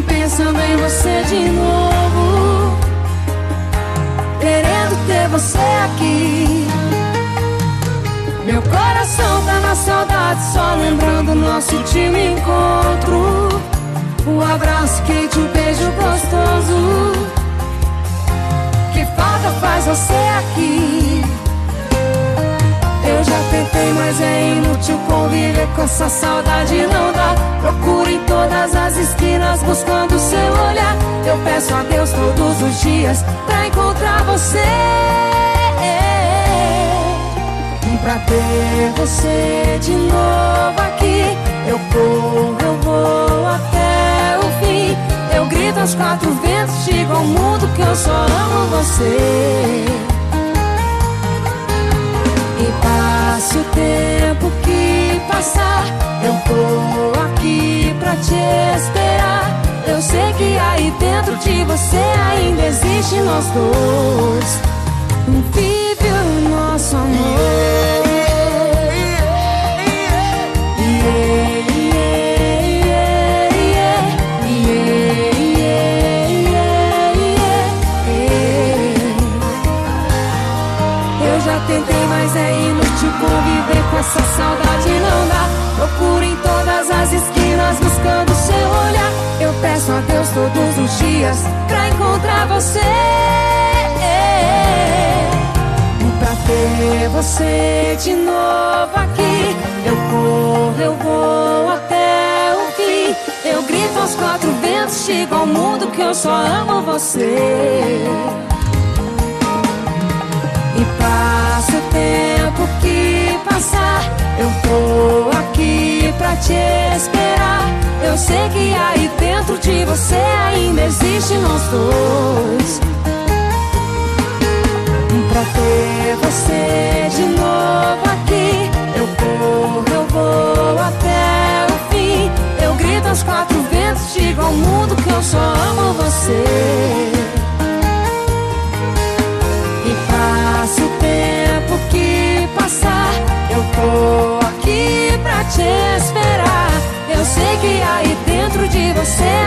pensando em você de novo, querendo ter você aqui. Meu coração tá na saudade, só lembrando nosso último encontro. O abraço quente, o beijo gostoso. Que falta faz você com essa saudade. Não dá. Procuro em todas as esquinas buscando seu olhar. Eu peço a Deus todos os dias pra encontrar você. Pra ter você de novo aqui. Eu corro, eu vou até o fim. Eu grito aos quatro ventos, digo ao mundo que eu só amo você. E passe o tempo passar, eu tô aqui pra te esperar. Eu sei que aí dentro de você ainda existe nós dois. Vive o nosso amor. Eu já tentei, mas é inútil conviver com essa saudade. Não dá. Procuro em todas as esquinas buscando seu olhar. Eu peço a Deus todos os dias pra encontrar você. Pra ter você de novo aqui. Eu corro, eu vou até o fim. Eu grito aos quatro ventos, digo ao mundo que eu só amo você. E passa o tempo tô aqui pra te esperar. Eu sei que aí dentro de você ainda existe nós dois. Pra ter você de novo aqui, eu corro, eu vou até o fim. Eu grito aos quatro ventos, digo ao mundo que eu só amo você. Te esperar. Eu sei que aí dentro de você